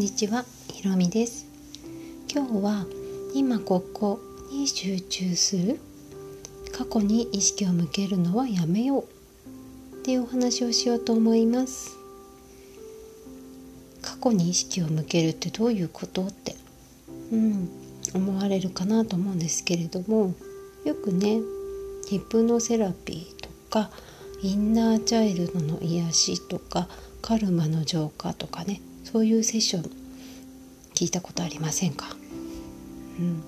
にちは、ひろみです。今日は今ここに集中する過去に意識を向けるのはやめようっていうお話をしようと思います。過去に意識を向けるってどういうことって、うん、思われるかなと思うんですけれどもよくねヒプノセラピーとかインナーチャイルドの癒しとかカルマの浄化とかねそういうセッション聞いたことありませんか、うん、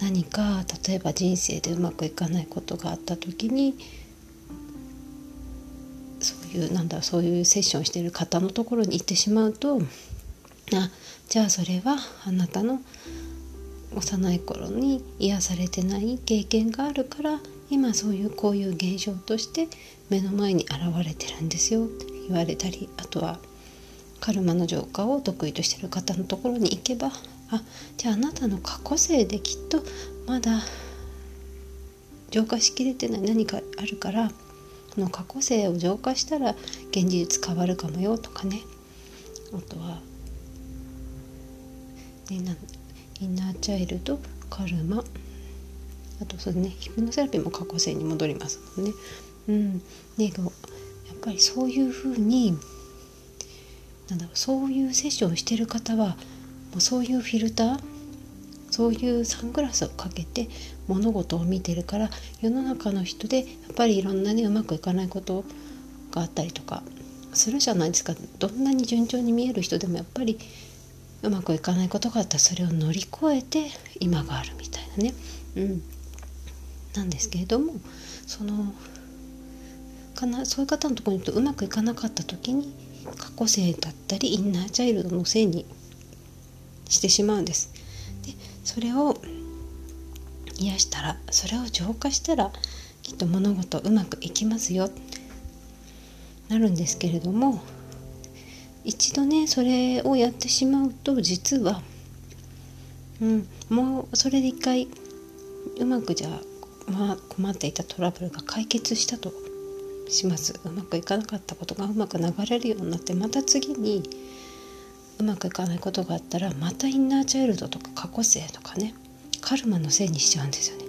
何か例えば人生でうまくいかないことがあった時にそういうなんだそういうセッションしてる方のところに行ってしまうとあじゃあそれはあなたの幼い頃に癒されてない経験があるから今そういうこういう現象として目の前に現れてるんですよって言われたりあとはカルマの浄化を得意としてる方のところに行けばあじゃああなたの過去性できっとまだ浄化しきれてない何かあるからこの過去性を浄化したら現実変わるかもよとかね。あとは、ね、なインナーチャイルドカルマ。あとそうねヒプノセラピーも過去性に戻りますもんね。うん、ねやっぱりそういうふうになんだろうそういうセッションをしてる方はもうそういうフィルターそういうサングラスをかけて物事を見てるから世の中の人でやっぱりいろんなねうまくいかないことがあったりとかするじゃないですか。どんなに順調に見える人でもやっぱりうまくいかないことがあったらそれを乗り越えて今があるみたいなね、うん、なんですけれどもそのかなそういう方のところにとうまくいかなかった時に過去性だったりインナーチャイルドのせいにしてしまうんです。でそれを癒したらそれを浄化したらきっと物事うまくいきますよなるんですけれども一度ねそれをやってしまうと実は、うん、もうそれで一回うまくじゃあ、まあ、困っていたトラブルが解決したとしますうまくいかなかったことがうまく流れるようになってまた次にうまくいかないことがあったらまたインナーチャイルドとか過去性とかねカルマのせいにしちゃうんですよね。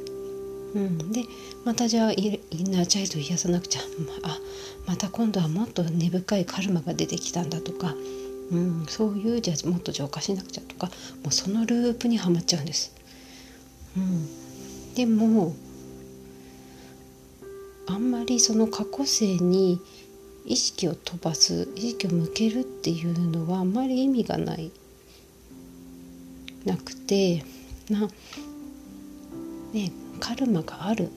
うん、でまたじゃあインナーチャイルド癒さなくちゃまあまた今度はもっと根深いカルマが出てきたんだとか、うん、そういうじゃあもっと浄化しなくちゃとかもうそのループにはまっちゃうんです。うん、でもあんまりその過去性に意識を飛ばす意識を向けるっていうのはあんまり意味がないなくてな、ね、カルマがある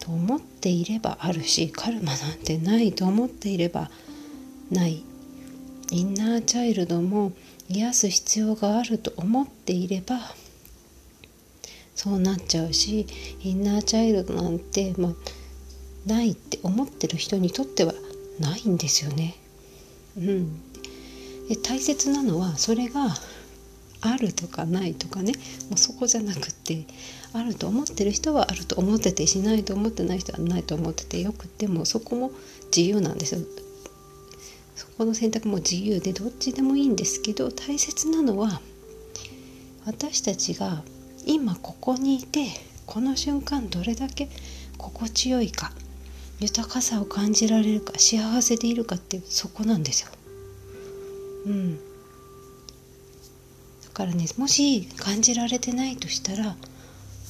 と思っていればあるしカルマなんてないと思っていればない。インナーチャイルドも癒す必要があると思っていればそうなっちゃうしインナーチャイルドなんて、まあ、ないって思ってる人にとってはないんですよね。うん、で大切なのはそれがあるとかないとかねもうそこじゃなくってあると思ってる人はあると思っててしないと思ってない人はないと思っててよくてもそこも自由なんですよ。そこの選択も自由でどっちでもいいんですけど大切なのは私たちが今ここにいてこの瞬間どれだけ心地よいか豊かさを感じられるか幸せでいるかっていうそこなんですよ。うん、だからねもし感じられてないとしたら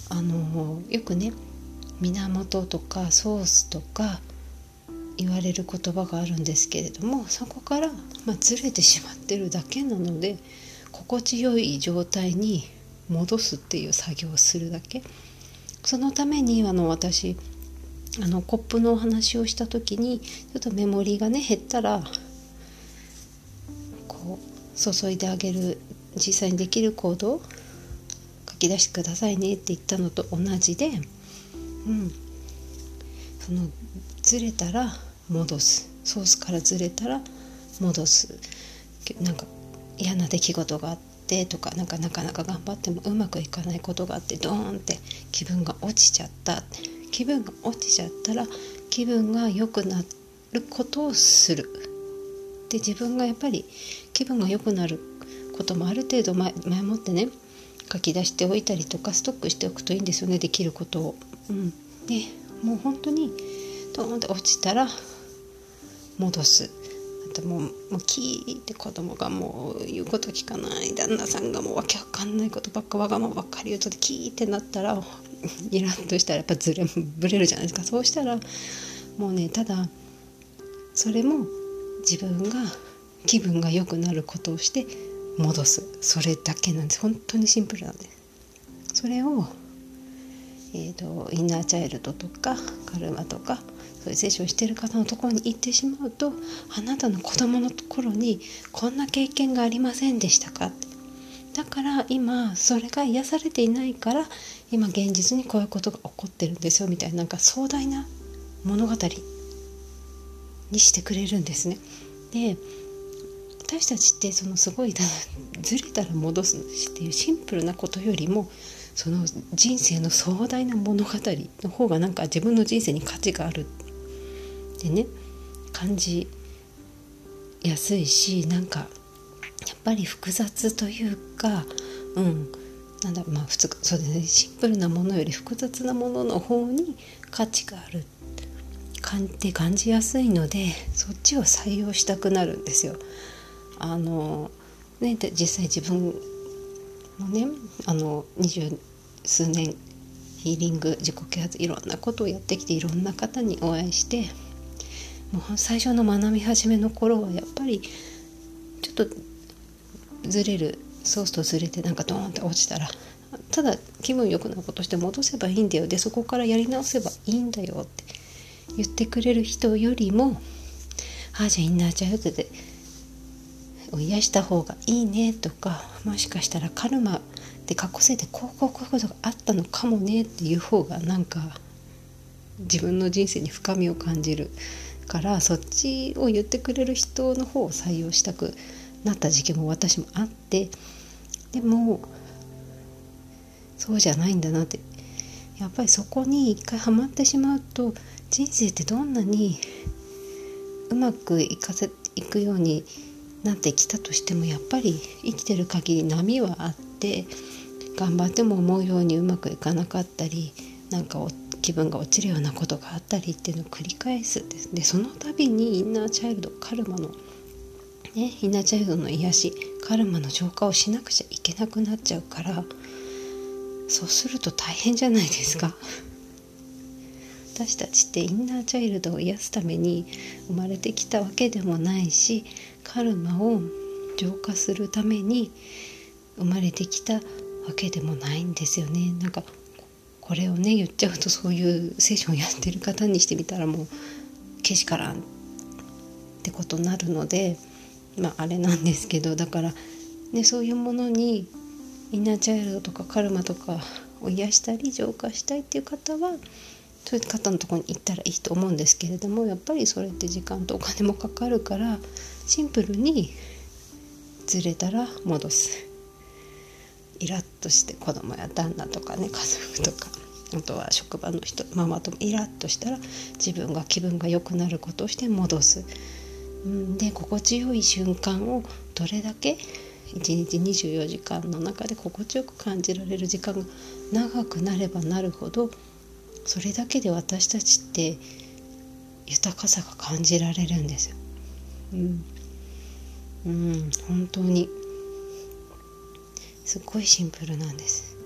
あのよくね源とかソースとか言われる言葉があるんですけれどもそこから、まあ、ずれてしまってるだけなので心地よい状態に戻すっていう作業をするだけそのためにあの私あのコップのお話をした時にちょっとメモリーがね減ったらこう注いであげる実際にできる行動を書き出してくださいねって言ったのと同じで、うん、そのずれたら戻す。ソースからずれたら戻す。なんか嫌な出来事があってとかなんかなかなか頑張ってもうまくいかないことがあってドーンって気分が落ちちゃった。気分が落ちちゃったら気分が良くなることをする。で自分がやっぱり気分が良くなることもある程度前前もってね書き出しておいたりとかストックしておくといいんですよねできることを。うん、でもう本当にドーンって落ちたら戻す。あともうもうキーって子供がもう言うこと聞かない旦那さんがもうわけわかんないことばっかわがままばっかり言うとキーってなったら イラッとしたらやっぱずれぶれるじゃないですか。そうしたらもうねただそれも自分が気分が良くなることをして戻す。それだけなんです。本当にシンプルなんです。それを、えーと、インナーチャイルドとかカルマとかそういうセッションしてる方のところに行ってしまうとあなたの子供の頃にこんな経験がありませんでしたか？ってだから今それが癒されていないから今現実にこういうことが起こってるんですよみたいななんか壮大な物語にしてくれるんですね。で私たちってそのすごいずれたら戻すっていうシンプルなことよりもその人生の壮大な物語の方がなんか自分の人生に価値があるってね感じやすいしなんかやっぱり複雑というかうんなんだまあ普通そうですねシンプルなものより複雑なものの方に価値があるって感じやすいのでそっちを採用したくなるんですよ。あのね、で実際自分もねあの二十数年ヒーリング自己啓発いろんなことをやってきていろんな方にお会いしてもう最初の学び始めの頃はやっぱりちょっとずれるソースとずれてなんかドーンって落ちたらただ気分良くなことして戻せばいいんだよ。でそこからやり直せばいいんだよって言ってくれる人よりもああじゃあインナーチャイルドで癒した方がいいねとかもしかしたらカルマで過去性でこうこうこういうことがあったのかもねっていう方がなんか自分の人生に深みを感じる。からそっちを言ってくれる人の方を採用したくなった時期も私もあってでもそうじゃないんだなって。やっぱりそこに一回ハマってしまうと人生ってどんなにうまくいかせいくようになってきたとしてもやっぱり生きてる限り波はあって頑張っても思うようにうまくいかなかったりなんか気分が落ちるようなことがあったりっていうのを繰り返すですでその度にインナーチャイルドカルマのね、インナーチャイルドの癒しカルマの浄化をしなくちゃいけなくなっちゃうからそうすると大変じゃないですか。私たちってインナーチャイルドを癒すために生まれてきたわけでもないしカルマを浄化するために生まれてきたわけでもないんですよね。なんかこれをね言っちゃうとそういうセッションやってる方にしてみたらもうけしからんってことになるのでまああれなんですけどだから、ね、そういうものにインナーチャイルドとかカルマとかを癒したり浄化したいっていう方はそういう方のとこに行ったらいいと思うんですけれどもやっぱりそれって時間とお金もかかるからシンプルにずれたら戻す。イラッとして子供や旦那とかね家族とかあとは職場の人ママともイラッとしたら自分が気分が良くなることをして戻す。で心地よい瞬間をどれだけ1日24時間の中で心地よく感じられる時間が長くなればなるほどそれだけで私たちって豊かさが感じられるんですよ。うん、うん、本当にすっごいシンプルなんです。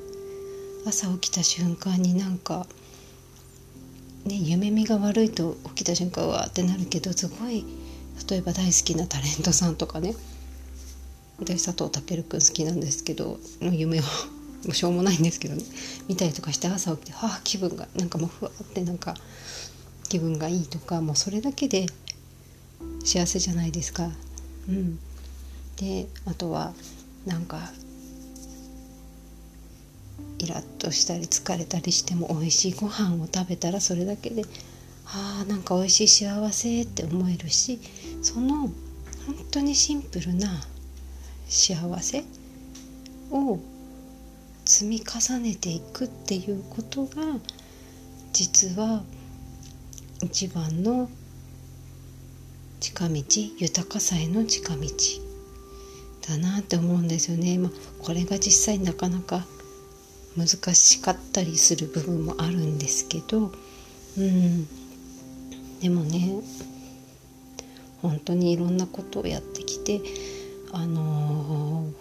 朝起きた瞬間になんかね夢見が悪いと起きた瞬間はってなるけどすごい例えば大好きなタレントさんとかね私佐藤健君好きなんですけど夢を もうしょうもないんですけどね見たりとかして朝起きてはあ気分がなんかもうふわってなんか気分がいいとかもうそれだけで幸せじゃないですか。うん、であとはなんかイラッとしたり疲れたりしても美味しいご飯を食べたらそれだけであーなんか美味しい幸せって思えるしその本当にシンプルな幸せを積み重ねていくっていうことが実は一番の近道豊かさへの近道だなって思うんですよね。まあ、これが実際なかなか難しかったりする部分もあるんですけど、うん、でもね本当にいろんなことをやってきてあのー、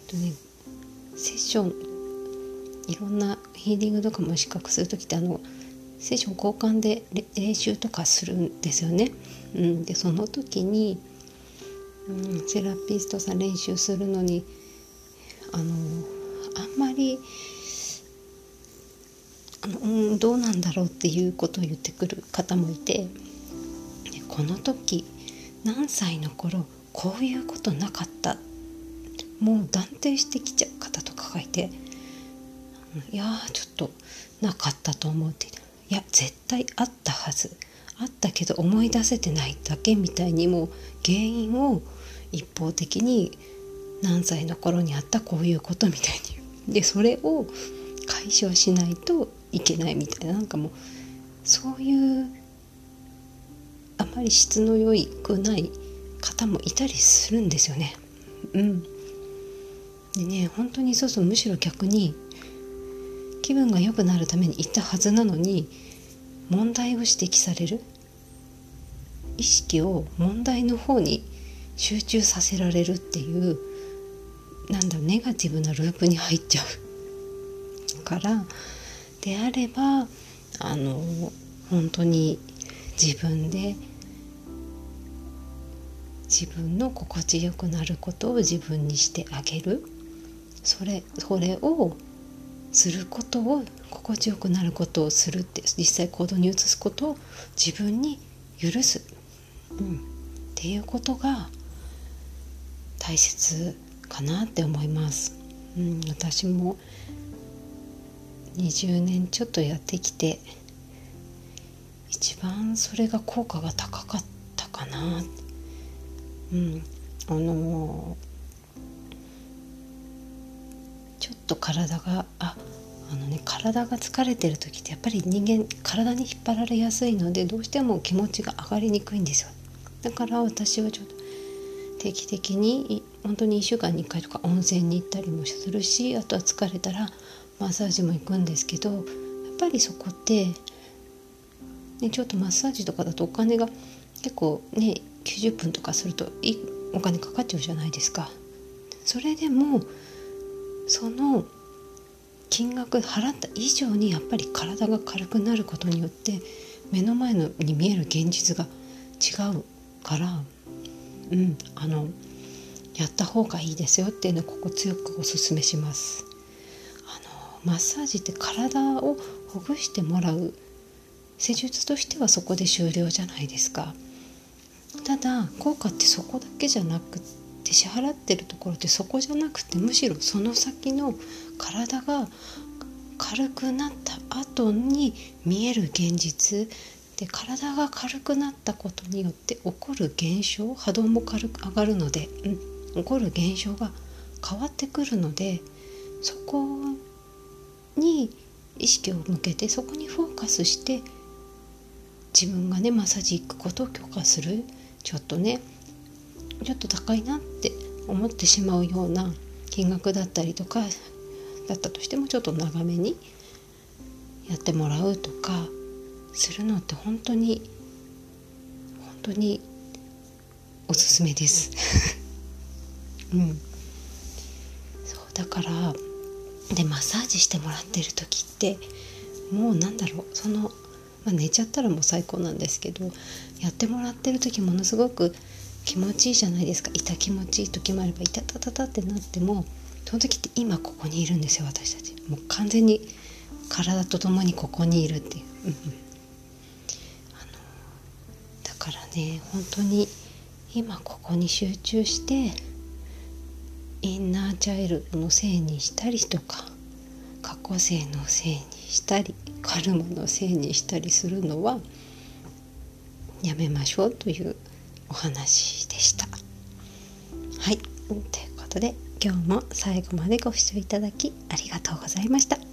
えっとねセッションいろんなヒーリングとかも資格する時ってあのセッション交換で練習とかするんですよね。うん、でその時に、うん、セラピストさん練習するのにあのあんまりあの、うん、どうなんだろうっていうことを言ってくる方もいてこの時何歳の頃こういうことなかったもう断定してきちゃう方とかがいていやちょっとなかったと思うっていや絶対あったはず。あったけど思い出せてないだけみたいにもう原因を一方的に何歳の頃にあったこういうことみたいにでそれを解消しないといけないみたいな。なんかもうそういうあまり質の良いくない方もいたりするんですよね。うん、でね本当にそうそうむしろ逆に気分が良くなるために行ったはずなのに問題を指摘される。意識を問題の方に集中させられるっていうなんだネガティブなループに入っちゃう。からであればあの本当に自分で自分の心地よくなることを自分にしてあげる。それそれをすることを心地よくなることをするって実際行動に移すことを自分に許す、うん、っていうことが大切。かなって思います。うん、私も20年ちょっとやってきて一番それが効果が高かったかな。うん、あのちょっと体がああのね体が疲れてる時ってやっぱり人間体に引っ張られやすいのでどうしても気持ちが上がりにくいんですよだから私はちょっと定期的に本当に1週間に1回とか温泉に行ったりもするしあとは疲れたらマッサージも行くんですけどやっぱりそこって、ね、ちょっとマッサージとかだとお金が結構ね90分とかするといお金かかっちゃうじゃないですか。それでもその金額払った以上にやっぱり体が軽くなることによって目の前のに見える現実が違うからうんあのやった方がいいですよっていうのをここ強くおすすめします。あのマッサージって体をほぐしてもらう施術としてはそこで終了じゃないですか。ただ効果ってそこだけじゃなくて支払ってるところってそこじゃなくてむしろその先の体が軽くなった後に見える現実で体が軽くなったことによって起こる現象波動も軽く上がるので、うん、起こる現象が変わってくるのでそこに意識を向けてそこにフォーカスして自分がねマッサージ行くことを許可する。ちょっとねちょっと高いなって思ってしまうような金額だったりとかだったとしてもちょっと長めにやってもらうとかするのって本当に本当におすすめです。うん。そうだからでマッサージしてもらってる時ってもうなんだろうその、まあ、寝ちゃったらもう最高なんですけどやってもらってる時ものすごく気持ちいいじゃないですか。痛気持ちいい時もあれば痛たたたってなってもその時って今ここにいるんですよ私たち。もう完全に体と共にここにいるっていう、うんあのだからね本当に今ここに集中してインナーチャイルドのせいにしたりとか過去性のせいにしたりカルマのせいにしたりするのはやめましょうというお話でした。はいということで今日も最後までご視聴いただきありがとうございました。